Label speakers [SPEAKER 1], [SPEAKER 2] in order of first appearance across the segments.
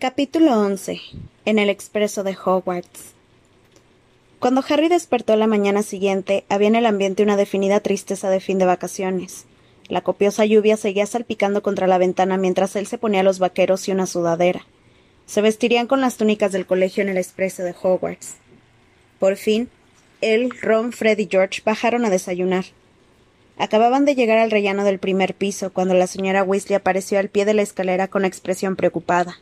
[SPEAKER 1] Capítulo 11. En el expreso de Hogwarts. Cuando Harry despertó la mañana siguiente, había en el ambiente una definida tristeza de fin de vacaciones. La copiosa lluvia seguía salpicando contra la ventana mientras él se ponía los vaqueros y una sudadera. Se vestirían con las túnicas del colegio en el expreso de Hogwarts. Por fin, él, Ron, Fred y George bajaron a desayunar. Acababan de llegar al rellano del primer piso cuando la señora Weasley apareció al pie de la escalera con expresión preocupada.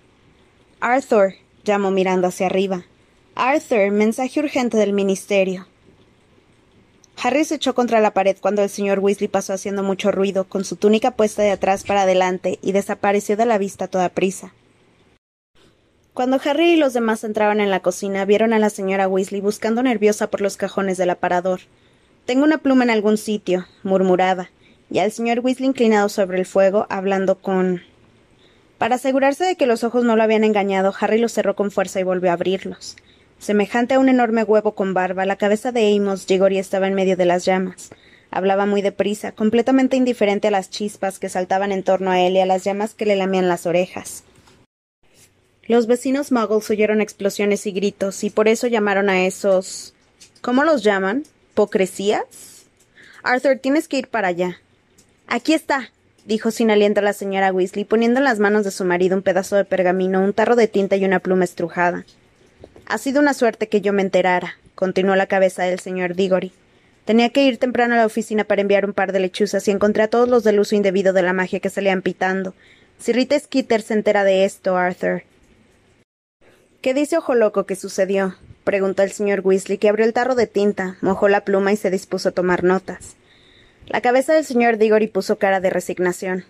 [SPEAKER 1] Arthur, llamó mirando hacia arriba. Arthur, mensaje urgente del ministerio. Harry se echó contra la pared cuando el señor Weasley pasó haciendo mucho ruido, con su túnica puesta de atrás para adelante, y desapareció de la vista a toda prisa. Cuando Harry y los demás entraban en la cocina, vieron a la señora Weasley buscando nerviosa por los cajones del aparador. Tengo una pluma en algún sitio, murmuraba, y al señor Weasley inclinado sobre el fuego, hablando con. Para asegurarse de que los ojos no lo habían engañado, Harry los cerró con fuerza y volvió a abrirlos. Semejante a un enorme huevo con barba, la cabeza de Amos Giggory estaba en medio de las llamas. Hablaba muy deprisa, completamente indiferente a las chispas que saltaban en torno a él y a las llamas que le lamían las orejas. Los vecinos muggles oyeron explosiones y gritos, y por eso llamaron a esos. ¿Cómo los llaman? ¿Hipocresías? Arthur, tienes que ir para allá. Aquí está, dijo sin aliento la señora Weasley, poniendo en las manos de su marido un pedazo de pergamino, un tarro de tinta y una pluma estrujada. Ha sido una suerte que yo me enterara, continuó la cabeza del señor Diggory. Tenía que ir temprano a la oficina para enviar un par de lechuzas y encontré a todos los del uso indebido de la magia que salían pitando. Si Rita Skeeter se entera de esto, Arthur. ¿Qué dice Ojo Loco que sucedió? preguntó el señor Weasley, que abrió el tarro de tinta, mojó la pluma y se dispuso a tomar notas. La cabeza del señor Diggory puso cara de resignación.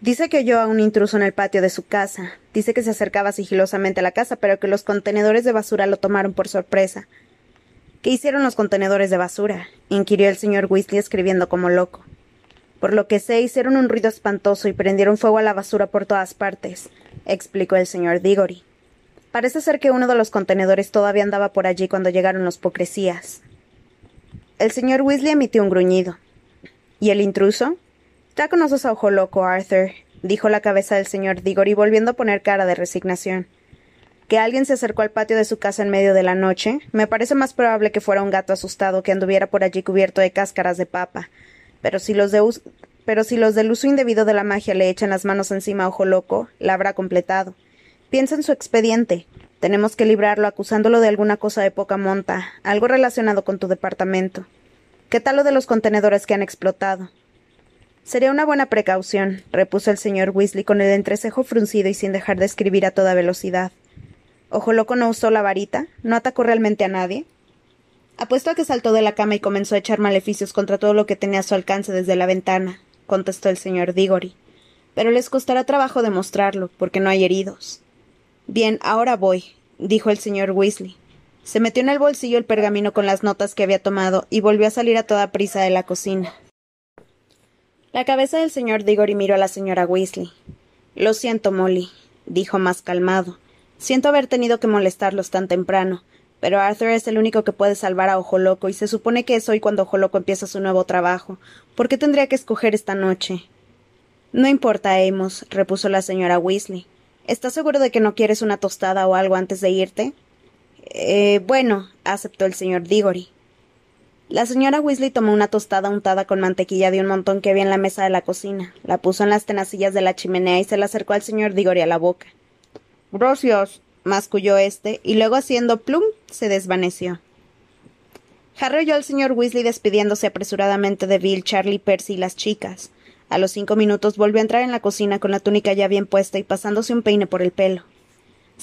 [SPEAKER 1] Dice que oyó a un intruso en el patio de su casa. Dice que se acercaba sigilosamente a la casa, pero que los contenedores de basura lo tomaron por sorpresa. ¿Qué hicieron los contenedores de basura? inquirió el señor Weasley escribiendo como loco. Por lo que sé, hicieron un ruido espantoso y prendieron fuego a la basura por todas partes, explicó el señor Diggory. Parece ser que uno de los contenedores todavía andaba por allí cuando llegaron los pocresías. El señor Weasley emitió un gruñido. ¿Y el intruso? Ya conoces a Ojo Loco, Arthur, dijo la cabeza del señor Diggory, volviendo a poner cara de resignación. Que alguien se acercó al patio de su casa en medio de la noche, me parece más probable que fuera un gato asustado que anduviera por allí cubierto de cáscaras de papa. Pero si los de pero si los del uso indebido de la magia le echan las manos encima a Ojo Loco, la habrá completado. Piensa en su expediente. Tenemos que librarlo acusándolo de alguna cosa de poca monta, algo relacionado con tu departamento. ¿Qué tal lo de los contenedores que han explotado? Sería una buena precaución, repuso el señor Weasley con el entrecejo fruncido y sin dejar de escribir a toda velocidad. ¿Ojo loco no usó la varita? ¿No atacó realmente a nadie? Apuesto a que saltó de la cama y comenzó a echar maleficios contra todo lo que tenía a su alcance desde la ventana, contestó el señor Diggory. Pero les costará trabajo demostrarlo, porque no hay heridos. Bien, ahora voy, dijo el señor Weasley. Se metió en el bolsillo el pergamino con las notas que había tomado y volvió a salir a toda prisa de la cocina. La cabeza del señor Diggory miró a la señora Weasley. Lo siento, Molly, dijo más calmado. Siento haber tenido que molestarlos tan temprano, pero Arthur es el único que puede salvar a Ojo Loco y se supone que es hoy cuando Ojo Loco empieza su nuevo trabajo. ¿Por qué tendría que escoger esta noche? No importa, Amos, repuso la señora Weasley. ¿Estás seguro de que no quieres una tostada o algo antes de irte? Eh, bueno, aceptó el señor Diggory. La señora Weasley tomó una tostada untada con mantequilla de un montón que había en la mesa de la cocina, la puso en las tenacillas de la chimenea y se la acercó al señor Diggory a la boca. Gracias, masculló éste, y luego haciendo plum se desvaneció. Harry oyó al señor Weasley despidiéndose apresuradamente de Bill, Charlie, Percy y las chicas. A los cinco minutos volvió a entrar en la cocina con la túnica ya bien puesta y pasándose un peine por el pelo.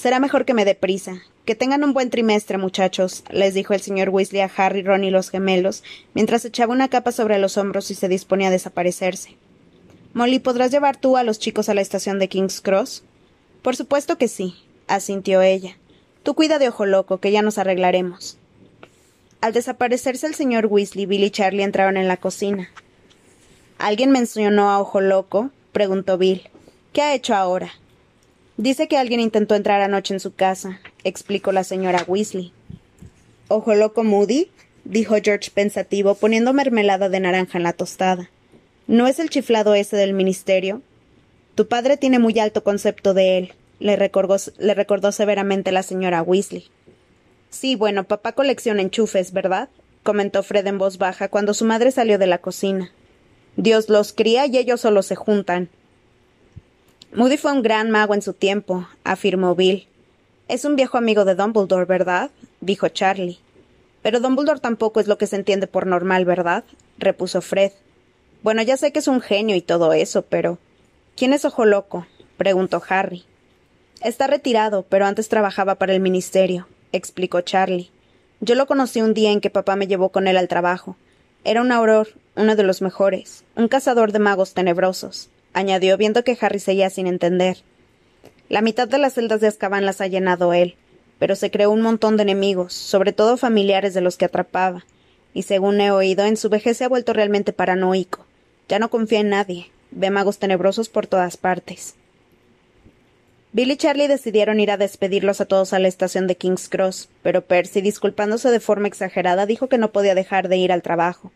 [SPEAKER 1] Será mejor que me dé prisa. Que tengan un buen trimestre, muchachos, les dijo el señor Weasley a Harry, Ron y los gemelos, mientras echaba una capa sobre los hombros y se disponía a desaparecerse. Molly, ¿podrás llevar tú a los chicos a la estación de King's Cross? Por supuesto que sí, asintió ella. Tú cuida de ojo loco, que ya nos arreglaremos. Al desaparecerse el señor Weasley, Bill y Charlie entraron en la cocina. ¿Alguien mencionó a Ojo Loco? preguntó Bill. ¿Qué ha hecho ahora? Dice que alguien intentó entrar anoche en su casa, explicó la señora Weasley. ¿Ojo Loco Moody? dijo George pensativo, poniendo mermelada de naranja en la tostada. ¿No es el chiflado ese del ministerio? Tu padre tiene muy alto concepto de él, le recordó, le recordó severamente la señora Weasley. Sí, bueno, papá colecciona enchufes, ¿verdad? comentó Fred en voz baja cuando su madre salió de la cocina. Dios los cría y ellos solo se juntan. Moody fue un gran mago en su tiempo, afirmó Bill. Es un viejo amigo de Dumbledore, ¿verdad? dijo Charlie. Pero Dumbledore tampoco es lo que se entiende por normal, ¿verdad? repuso Fred. Bueno, ya sé que es un genio y todo eso, pero. ¿Quién es Ojo Loco? preguntó Harry. Está retirado, pero antes trabajaba para el ministerio, explicó Charlie. Yo lo conocí un día en que papá me llevó con él al trabajo. Era un auror, uno de los mejores, un cazador de magos tenebrosos, añadió viendo que Harry seguía sin entender. La mitad de las celdas de Azkaban las ha llenado él, pero se creó un montón de enemigos, sobre todo familiares de los que atrapaba, y según he oído, en su vejez se ha vuelto realmente paranoico. Ya no confía en nadie, ve magos tenebrosos por todas partes. Bill y Charlie decidieron ir a despedirlos a todos a la estación de King's Cross, pero Percy, disculpándose de forma exagerada, dijo que no podía dejar de ir al trabajo.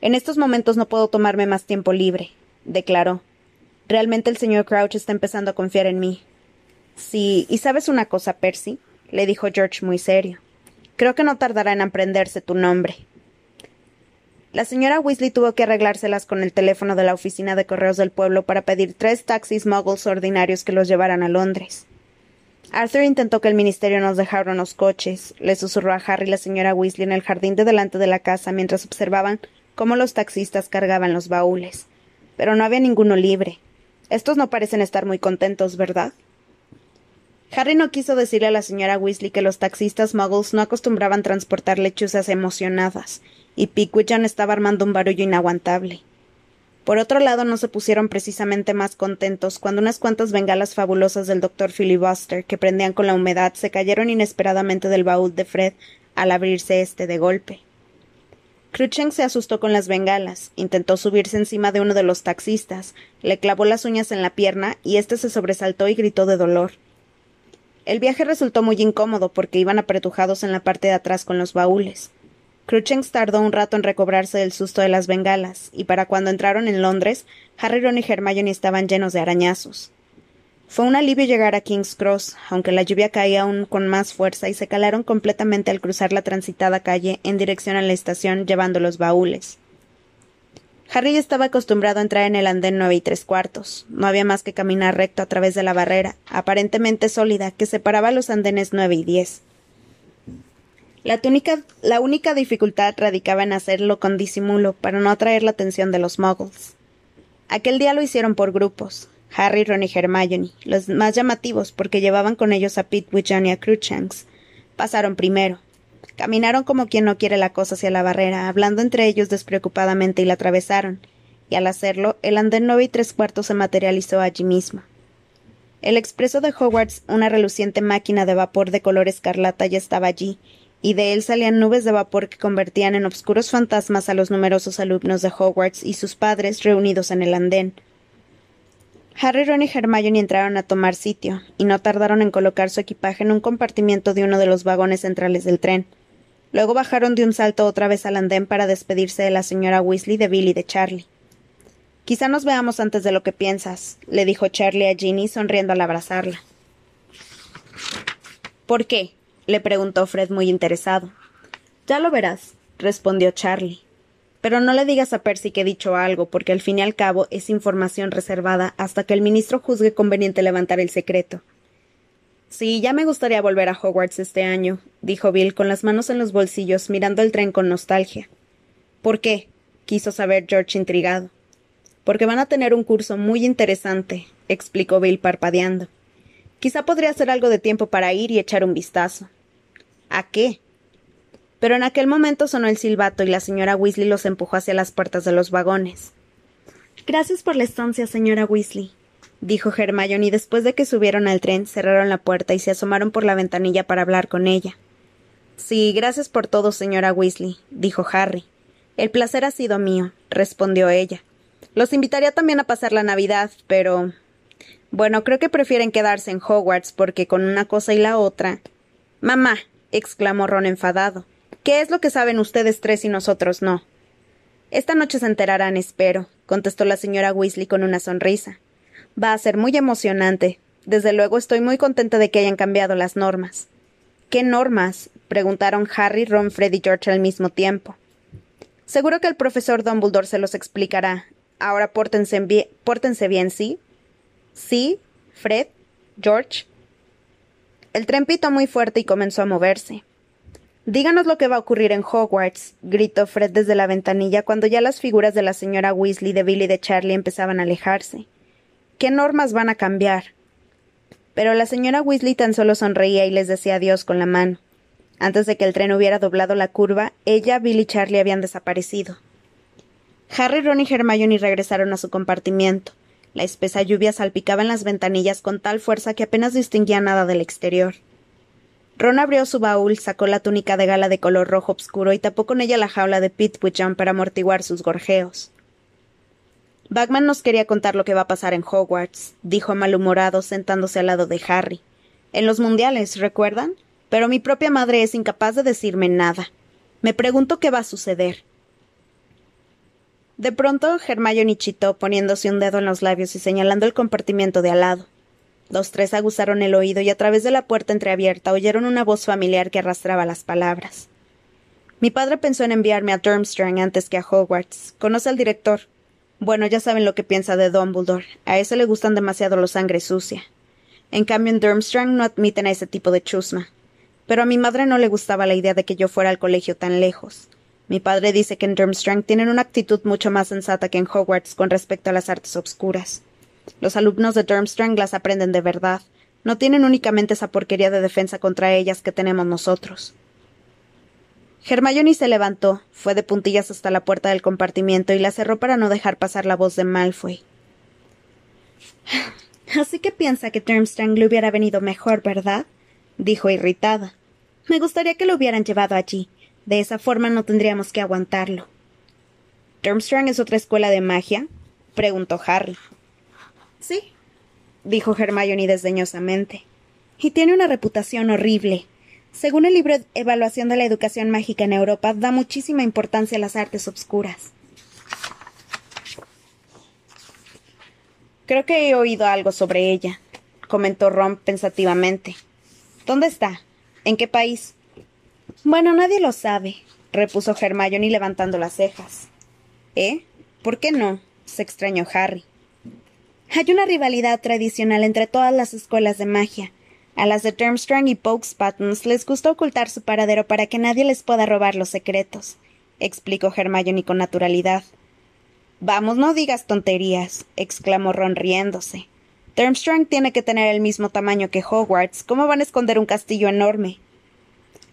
[SPEAKER 1] En estos momentos no puedo tomarme más tiempo libre, declaró. Realmente el señor Crouch está empezando a confiar en mí. Sí, y sabes una cosa, Percy, le dijo George muy serio. Creo que no tardará en aprenderse tu nombre. La señora Weasley tuvo que arreglárselas con el teléfono de la oficina de correos del pueblo para pedir tres taxis muggles ordinarios que los llevaran a Londres. Arthur intentó que el ministerio nos dejara unos coches, le susurró a Harry la señora Weasley en el jardín de delante de la casa mientras observaban cómo los taxistas cargaban los baúles. Pero no había ninguno libre. Estos no parecen estar muy contentos, ¿verdad? Harry no quiso decirle a la señora Weasley que los taxistas muggles no acostumbraban transportar lechuzas emocionadas, y Pickwichan estaba armando un barullo inaguantable. Por otro lado, no se pusieron precisamente más contentos cuando unas cuantas bengalas fabulosas del doctor Filibuster, que prendían con la humedad, se cayeron inesperadamente del baúl de Fred al abrirse este de golpe. Cruikshank se asustó con las bengalas, intentó subirse encima de uno de los taxistas, le clavó las uñas en la pierna y éste se sobresaltó y gritó de dolor. El viaje resultó muy incómodo porque iban apretujados en la parte de atrás con los baúles. Cruikshanks tardó un rato en recobrarse del susto de las bengalas, y para cuando entraron en Londres, Harry, Ron y Hermione estaban llenos de arañazos. Fue un alivio llegar a King's Cross, aunque la lluvia caía aún con más fuerza y se calaron completamente al cruzar la transitada calle en dirección a la estación llevando los baúles. Harry estaba acostumbrado a entrar en el andén nueve y tres cuartos. No había más que caminar recto a través de la barrera, aparentemente sólida, que separaba los andenes nueve y diez. La, la única dificultad radicaba en hacerlo con disimulo para no atraer la atención de los muggles. Aquel día lo hicieron por grupos, Harry, Ron y Hermione, los más llamativos porque llevaban con ellos a Pitwichan y a Cruikshanks. Pasaron primero. Caminaron como quien no quiere la cosa hacia la barrera, hablando entre ellos despreocupadamente y la atravesaron, y al hacerlo, el andén nueve y tres cuartos se materializó allí mismo. El expreso de Hogwarts, una reluciente máquina de vapor de color escarlata, ya estaba allí, y de él salían nubes de vapor que convertían en obscuros fantasmas a los numerosos alumnos de Hogwarts y sus padres reunidos en el andén. Harry, Ron y Hermione entraron a tomar sitio, y no tardaron en colocar su equipaje en un compartimiento de uno de los vagones centrales del tren. Luego bajaron de un salto otra vez al andén para despedirse de la señora Weasley, de Bill y de Charlie. Quizá nos veamos antes de lo que piensas, le dijo Charlie a Ginny sonriendo al abrazarla. ¿Por qué? le preguntó Fred muy interesado. Ya lo verás, respondió Charlie. Pero no le digas a Percy que he dicho algo, porque al fin y al cabo es información reservada hasta que el ministro juzgue conveniente levantar el secreto. Sí, ya me gustaría volver a Hogwarts este año, dijo Bill con las manos en los bolsillos, mirando el tren con nostalgia. ¿Por qué? quiso saber George intrigado. Porque van a tener un curso muy interesante, explicó Bill parpadeando. Quizá podría hacer algo de tiempo para ir y echar un vistazo. ¿A qué? Pero en aquel momento sonó el silbato y la señora Weasley los empujó hacia las puertas de los vagones. Gracias por la estancia, señora Weasley, dijo Hermione, y después de que subieron al tren, cerraron la puerta y se asomaron por la ventanilla para hablar con ella. Sí, gracias por todo, señora Weasley, dijo Harry. El placer ha sido mío, respondió ella. Los invitaría también a pasar la Navidad, pero bueno, creo que prefieren quedarse en Hogwarts porque con una cosa y la otra. Mamá, exclamó Ron enfadado. ¿Qué es lo que saben ustedes tres y nosotros no? Esta noche se enterarán, espero, contestó la señora Weasley con una sonrisa. Va a ser muy emocionante. Desde luego estoy muy contenta de que hayan cambiado las normas. ¿Qué normas? preguntaron Harry, Ron, Fred y George al mismo tiempo. Seguro que el profesor Dumbledore se los explicará. Ahora pórtense, bien, pórtense bien, ¿sí? ¿Sí? ¿Fred? ¿George? El tren pitó muy fuerte y comenzó a moverse. Díganos lo que va a ocurrir en Hogwarts, gritó Fred desde la ventanilla cuando ya las figuras de la señora Weasley, de Billy y de Charlie empezaban a alejarse. ¿Qué normas van a cambiar? Pero la señora Weasley tan solo sonreía y les decía adiós con la mano. Antes de que el tren hubiera doblado la curva, ella, Billy y Charlie habían desaparecido. Harry, Ron y Hermione regresaron a su compartimiento. La espesa lluvia salpicaba en las ventanillas con tal fuerza que apenas distinguía nada del exterior. Ron abrió su baúl, sacó la túnica de gala de color rojo oscuro y tapó con ella la jaula de Pitwickham para amortiguar sus gorjeos. Bagman nos quería contar lo que va a pasar en Hogwarts, dijo malhumorado sentándose al lado de Harry. En los mundiales, ¿recuerdan? Pero mi propia madre es incapaz de decirme nada. Me pregunto qué va a suceder. De pronto, Hermione chitó, poniéndose un dedo en los labios y señalando el compartimiento de al lado. Los tres aguzaron el oído y a través de la puerta entreabierta oyeron una voz familiar que arrastraba las palabras. Mi padre pensó en enviarme a Durmstrang antes que a Hogwarts. Conoce al director. Bueno, ya saben lo que piensa de Dumbledore. A ese le gustan demasiado los sangre sucia. En cambio, en Durmstrang no admiten a ese tipo de chusma. Pero a mi madre no le gustaba la idea de que yo fuera al colegio tan lejos. Mi padre dice que en Durmstrang tienen una actitud mucho más sensata que en Hogwarts con respecto a las artes obscuras. Los alumnos de Durmstrang las aprenden de verdad. No tienen únicamente esa porquería de defensa contra ellas que tenemos nosotros. Hermione se levantó, fue de puntillas hasta la puerta del compartimiento y la cerró para no dejar pasar la voz de Malfoy. Así que piensa que Durmstrang le hubiera venido mejor, ¿verdad? dijo irritada. Me gustaría que lo hubieran llevado allí. De esa forma no tendríamos que aguantarlo. ¿Durmstrang es otra escuela de magia? preguntó Harry. Sí, dijo Hermione desdeñosamente. Y tiene una reputación horrible. Según el libro Evaluación de la Educación Mágica en Europa, da muchísima importancia a las artes obscuras. Creo que he oído algo sobre ella, comentó Ron pensativamente. ¿Dónde está? ¿En qué país? Bueno, nadie lo sabe, repuso Hermione levantando las cejas. ¿Eh? ¿Por qué no? se extrañó Harry. Hay una rivalidad tradicional entre todas las escuelas de magia. A las de Durmstrang y Pokes les gusta ocultar su paradero para que nadie les pueda robar los secretos, explicó Hermione con naturalidad. Vamos, no digas tonterías, exclamó Ron riéndose. Durmstrang tiene que tener el mismo tamaño que Hogwarts. ¿Cómo van a esconder un castillo enorme?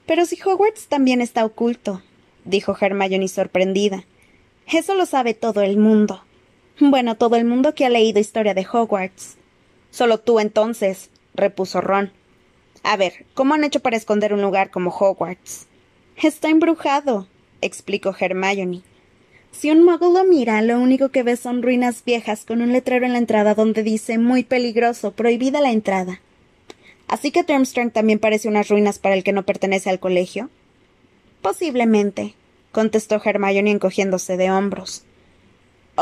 [SPEAKER 1] Pero si Hogwarts también está oculto, dijo Hermione sorprendida. Eso lo sabe todo el mundo. Bueno, todo el mundo que ha leído historia de Hogwarts. Solo tú entonces, repuso Ron. A ver, ¿cómo han hecho para esconder un lugar como Hogwarts? Está embrujado, explicó Hermione. Si un mago lo mira, lo único que ve son ruinas viejas con un letrero en la entrada donde dice muy peligroso, prohibida la entrada. ¿Así que Durmstrang también parece unas ruinas para el que no pertenece al colegio? Posiblemente, contestó Hermione encogiéndose de hombros.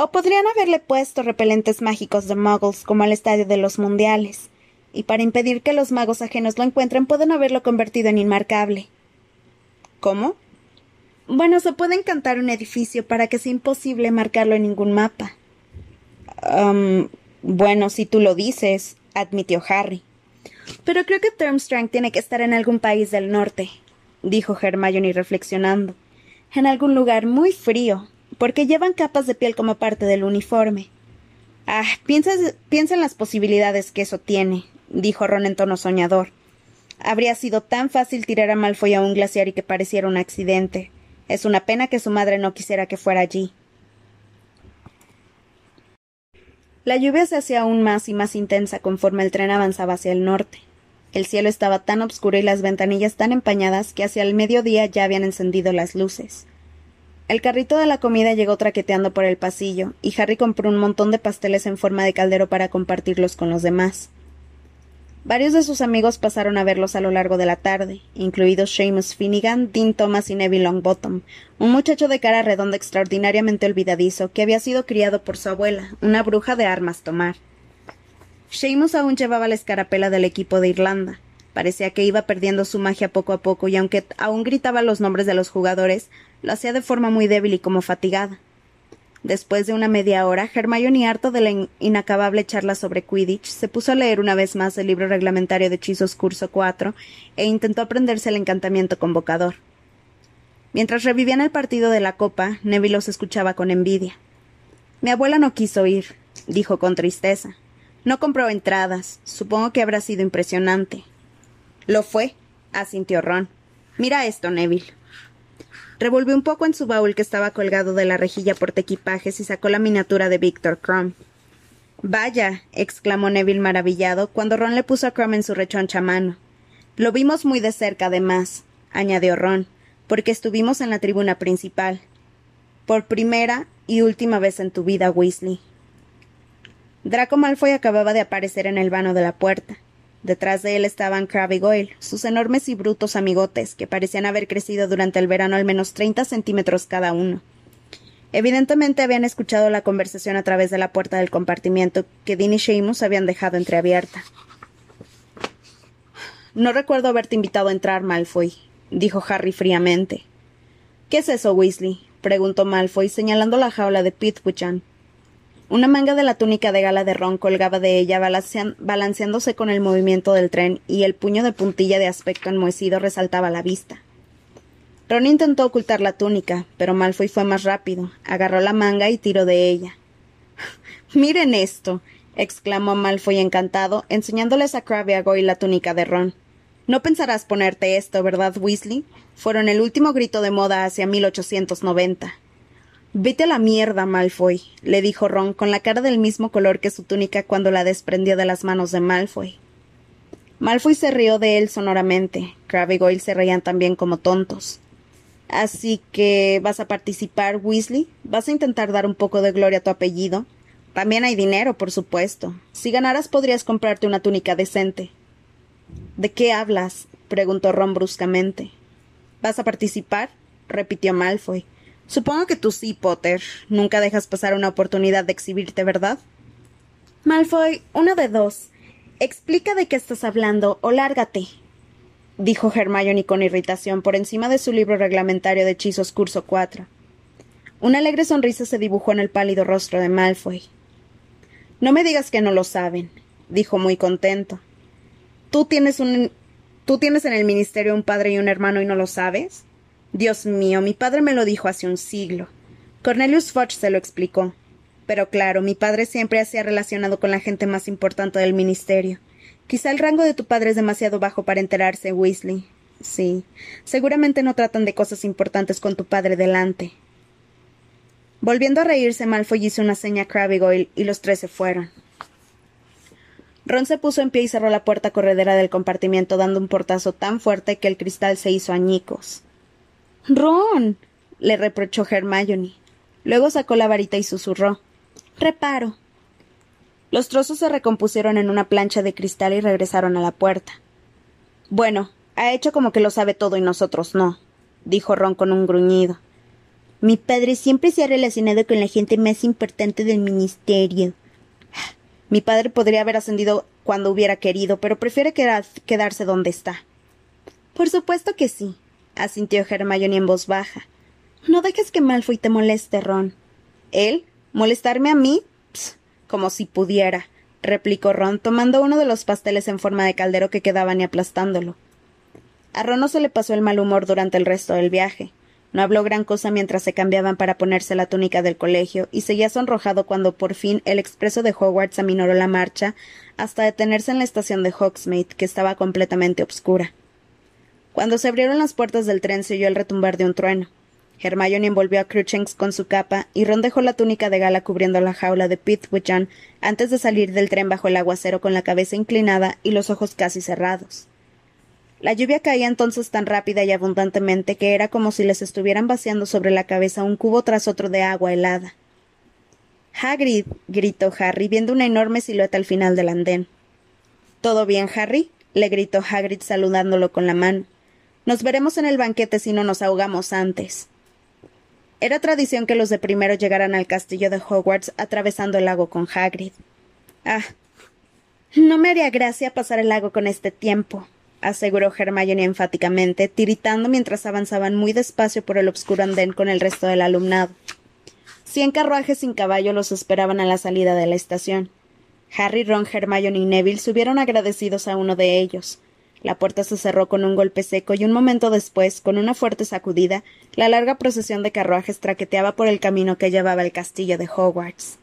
[SPEAKER 1] O podrían haberle puesto repelentes mágicos de muggles como al estadio de los mundiales. Y para impedir que los magos ajenos lo encuentren, pueden haberlo convertido en inmarcable. ¿Cómo? Bueno, se puede encantar un edificio para que sea imposible marcarlo en ningún mapa. bueno, si tú lo dices, admitió Harry. Pero creo que Durmstrang tiene que estar en algún país del norte, dijo Hermione reflexionando. En algún lugar muy frío, porque llevan capas de piel como parte del uniforme. Ah, piensa, en las posibilidades que eso tiene, dijo Ron en tono soñador. Habría sido tan fácil tirar a Malfoy a un glaciar y que pareciera un accidente. Es una pena que su madre no quisiera que fuera allí. La lluvia se hacía aún más y más intensa conforme el tren avanzaba hacia el norte. El cielo estaba tan oscuro y las ventanillas tan empañadas que hacia el mediodía ya habían encendido las luces. El carrito de la comida llegó traqueteando por el pasillo, y Harry compró un montón de pasteles en forma de caldero para compartirlos con los demás. Varios de sus amigos pasaron a verlos a lo largo de la tarde, incluidos Seamus Finnegan, Dean Thomas y Neville Longbottom, un muchacho de cara redonda extraordinariamente olvidadizo que había sido criado por su abuela, una bruja de armas tomar. Seamus aún llevaba la escarapela del equipo de Irlanda. Parecía que iba perdiendo su magia poco a poco y aunque aún gritaba los nombres de los jugadores, lo hacía de forma muy débil y como fatigada. Después de una media hora, Hermione, harto de la inacabable charla sobre Quidditch, se puso a leer una vez más el libro reglamentario de hechizos curso 4 e intentó aprenderse el encantamiento convocador. Mientras revivían el partido de la copa, Neville los escuchaba con envidia. Mi abuela no quiso ir, dijo con tristeza. No compró entradas. Supongo que habrá sido impresionante. Lo fue, asintió Ron. Mira esto, Neville. Revolvió un poco en su baúl que estaba colgado de la rejilla portequipajes y sacó la miniatura de Victor Crumb. Vaya, exclamó Neville maravillado cuando Ron le puso a Crumb en su rechoncha mano. Lo vimos muy de cerca, además, añadió Ron porque estuvimos en la tribuna principal. Por primera y última vez en tu vida, Weasley. Draco Malfoy acababa de aparecer en el vano de la puerta. Detrás de él estaban Crabbe y Goyle, sus enormes y brutos amigotes, que parecían haber crecido durante el verano al menos treinta centímetros cada uno. Evidentemente habían escuchado la conversación a través de la puerta del compartimiento que Dean y Seamus habían dejado entreabierta. No recuerdo haberte invitado a entrar, Malfoy, dijo Harry fríamente. ¿Qué es eso, Weasley? preguntó Malfoy, señalando la jaula de Pitwichan. Una manga de la túnica de gala de Ron colgaba de ella, balanceándose con el movimiento del tren, y el puño de puntilla de aspecto enmohecido resaltaba la vista. Ron intentó ocultar la túnica, pero Malfoy fue más rápido, agarró la manga y tiró de ella. Miren esto, exclamó Malfoy encantado, enseñándoles a Crabbe y a Goyle la túnica de Ron. No pensarás ponerte esto, ¿verdad, Weasley? Fueron el último grito de moda hacia 1890. Vete a la mierda, Malfoy, le dijo Ron con la cara del mismo color que su túnica cuando la desprendió de las manos de Malfoy. Malfoy se rió de él sonoramente. Crabbe y Goyle se reían también como tontos. Así que vas a participar, Weasley. ¿Vas a intentar dar un poco de gloria a tu apellido? También hay dinero, por supuesto. Si ganaras podrías comprarte una túnica decente. ¿De qué hablas? preguntó Ron bruscamente. ¿Vas a participar? repitió Malfoy. Supongo que tú sí, Potter. Nunca dejas pasar una oportunidad de exhibirte, ¿verdad? Malfoy, uno de dos. Explica de qué estás hablando o lárgate, dijo Hermione con irritación por encima de su libro reglamentario de hechizos curso 4. Una alegre sonrisa se dibujó en el pálido rostro de Malfoy. No me digas que no lo saben, dijo muy contento. ¿Tú tienes un ¿Tú tienes en el ministerio un padre y un hermano y no lo sabes? Dios mío, mi padre me lo dijo hace un siglo. Cornelius Fudge se lo explicó. Pero claro, mi padre siempre se ha relacionado con la gente más importante del ministerio. Quizá el rango de tu padre es demasiado bajo para enterarse, Weasley. Sí, seguramente no tratan de cosas importantes con tu padre delante. Volviendo a reírse, Malfoy hizo una seña a Crabbe y los tres se fueron. Ron se puso en pie y cerró la puerta corredera del compartimiento dando un portazo tan fuerte que el cristal se hizo añicos. Ron. le reprochó Hermione. Luego sacó la varita y susurró. Reparo. Los trozos se recompusieron en una plancha de cristal y regresaron a la puerta. Bueno, ha hecho como que lo sabe todo y nosotros no, dijo Ron con un gruñido. Mi padre siempre se ha relacionado con la gente más importante del ministerio, mi padre podría haber ascendido cuando hubiera querido, pero prefiere quedarse donde está. Por supuesto que sí, asintió Hermione en voz baja. No dejes que Malfoy te moleste, Ron. ¿Él? ¿Molestarme a mí? como si pudiera, replicó Ron, tomando uno de los pasteles en forma de caldero que quedaban y aplastándolo. A Ron no se le pasó el mal humor durante el resto del viaje. No habló gran cosa mientras se cambiaban para ponerse la túnica del colegio, y seguía sonrojado cuando por fin el expreso de Hogwarts aminoró la marcha hasta detenerse en la estación de Hogsmeade, que estaba completamente obscura. Cuando se abrieron las puertas del tren se oyó el retumbar de un trueno. Hermione envolvió a Cruchens con su capa y Ron dejó la túnica de gala cubriendo la jaula de Pithwichan antes de salir del tren bajo el aguacero con la cabeza inclinada y los ojos casi cerrados. La lluvia caía entonces tan rápida y abundantemente que era como si les estuvieran vaciando sobre la cabeza un cubo tras otro de agua helada. Hagrid, gritó Harry, viendo una enorme silueta al final del andén. ¿Todo bien, Harry? le gritó Hagrid saludándolo con la mano. Nos veremos en el banquete si no nos ahogamos antes. Era tradición que los de primero llegaran al castillo de Hogwarts atravesando el lago con Hagrid. Ah, No me haría gracia pasar el lago con este tiempo, aseguró Hermione enfáticamente, tiritando mientras avanzaban muy despacio por el obscuro andén con el resto del alumnado. Cien carruajes sin caballo los esperaban a la salida de la estación. Harry, Ron, Hermione y Neville subieron agradecidos a uno de ellos. La puerta se cerró con un golpe seco y un momento después, con una fuerte sacudida, la larga procesión de carruajes traqueteaba por el camino que llevaba al castillo de Hogwarts.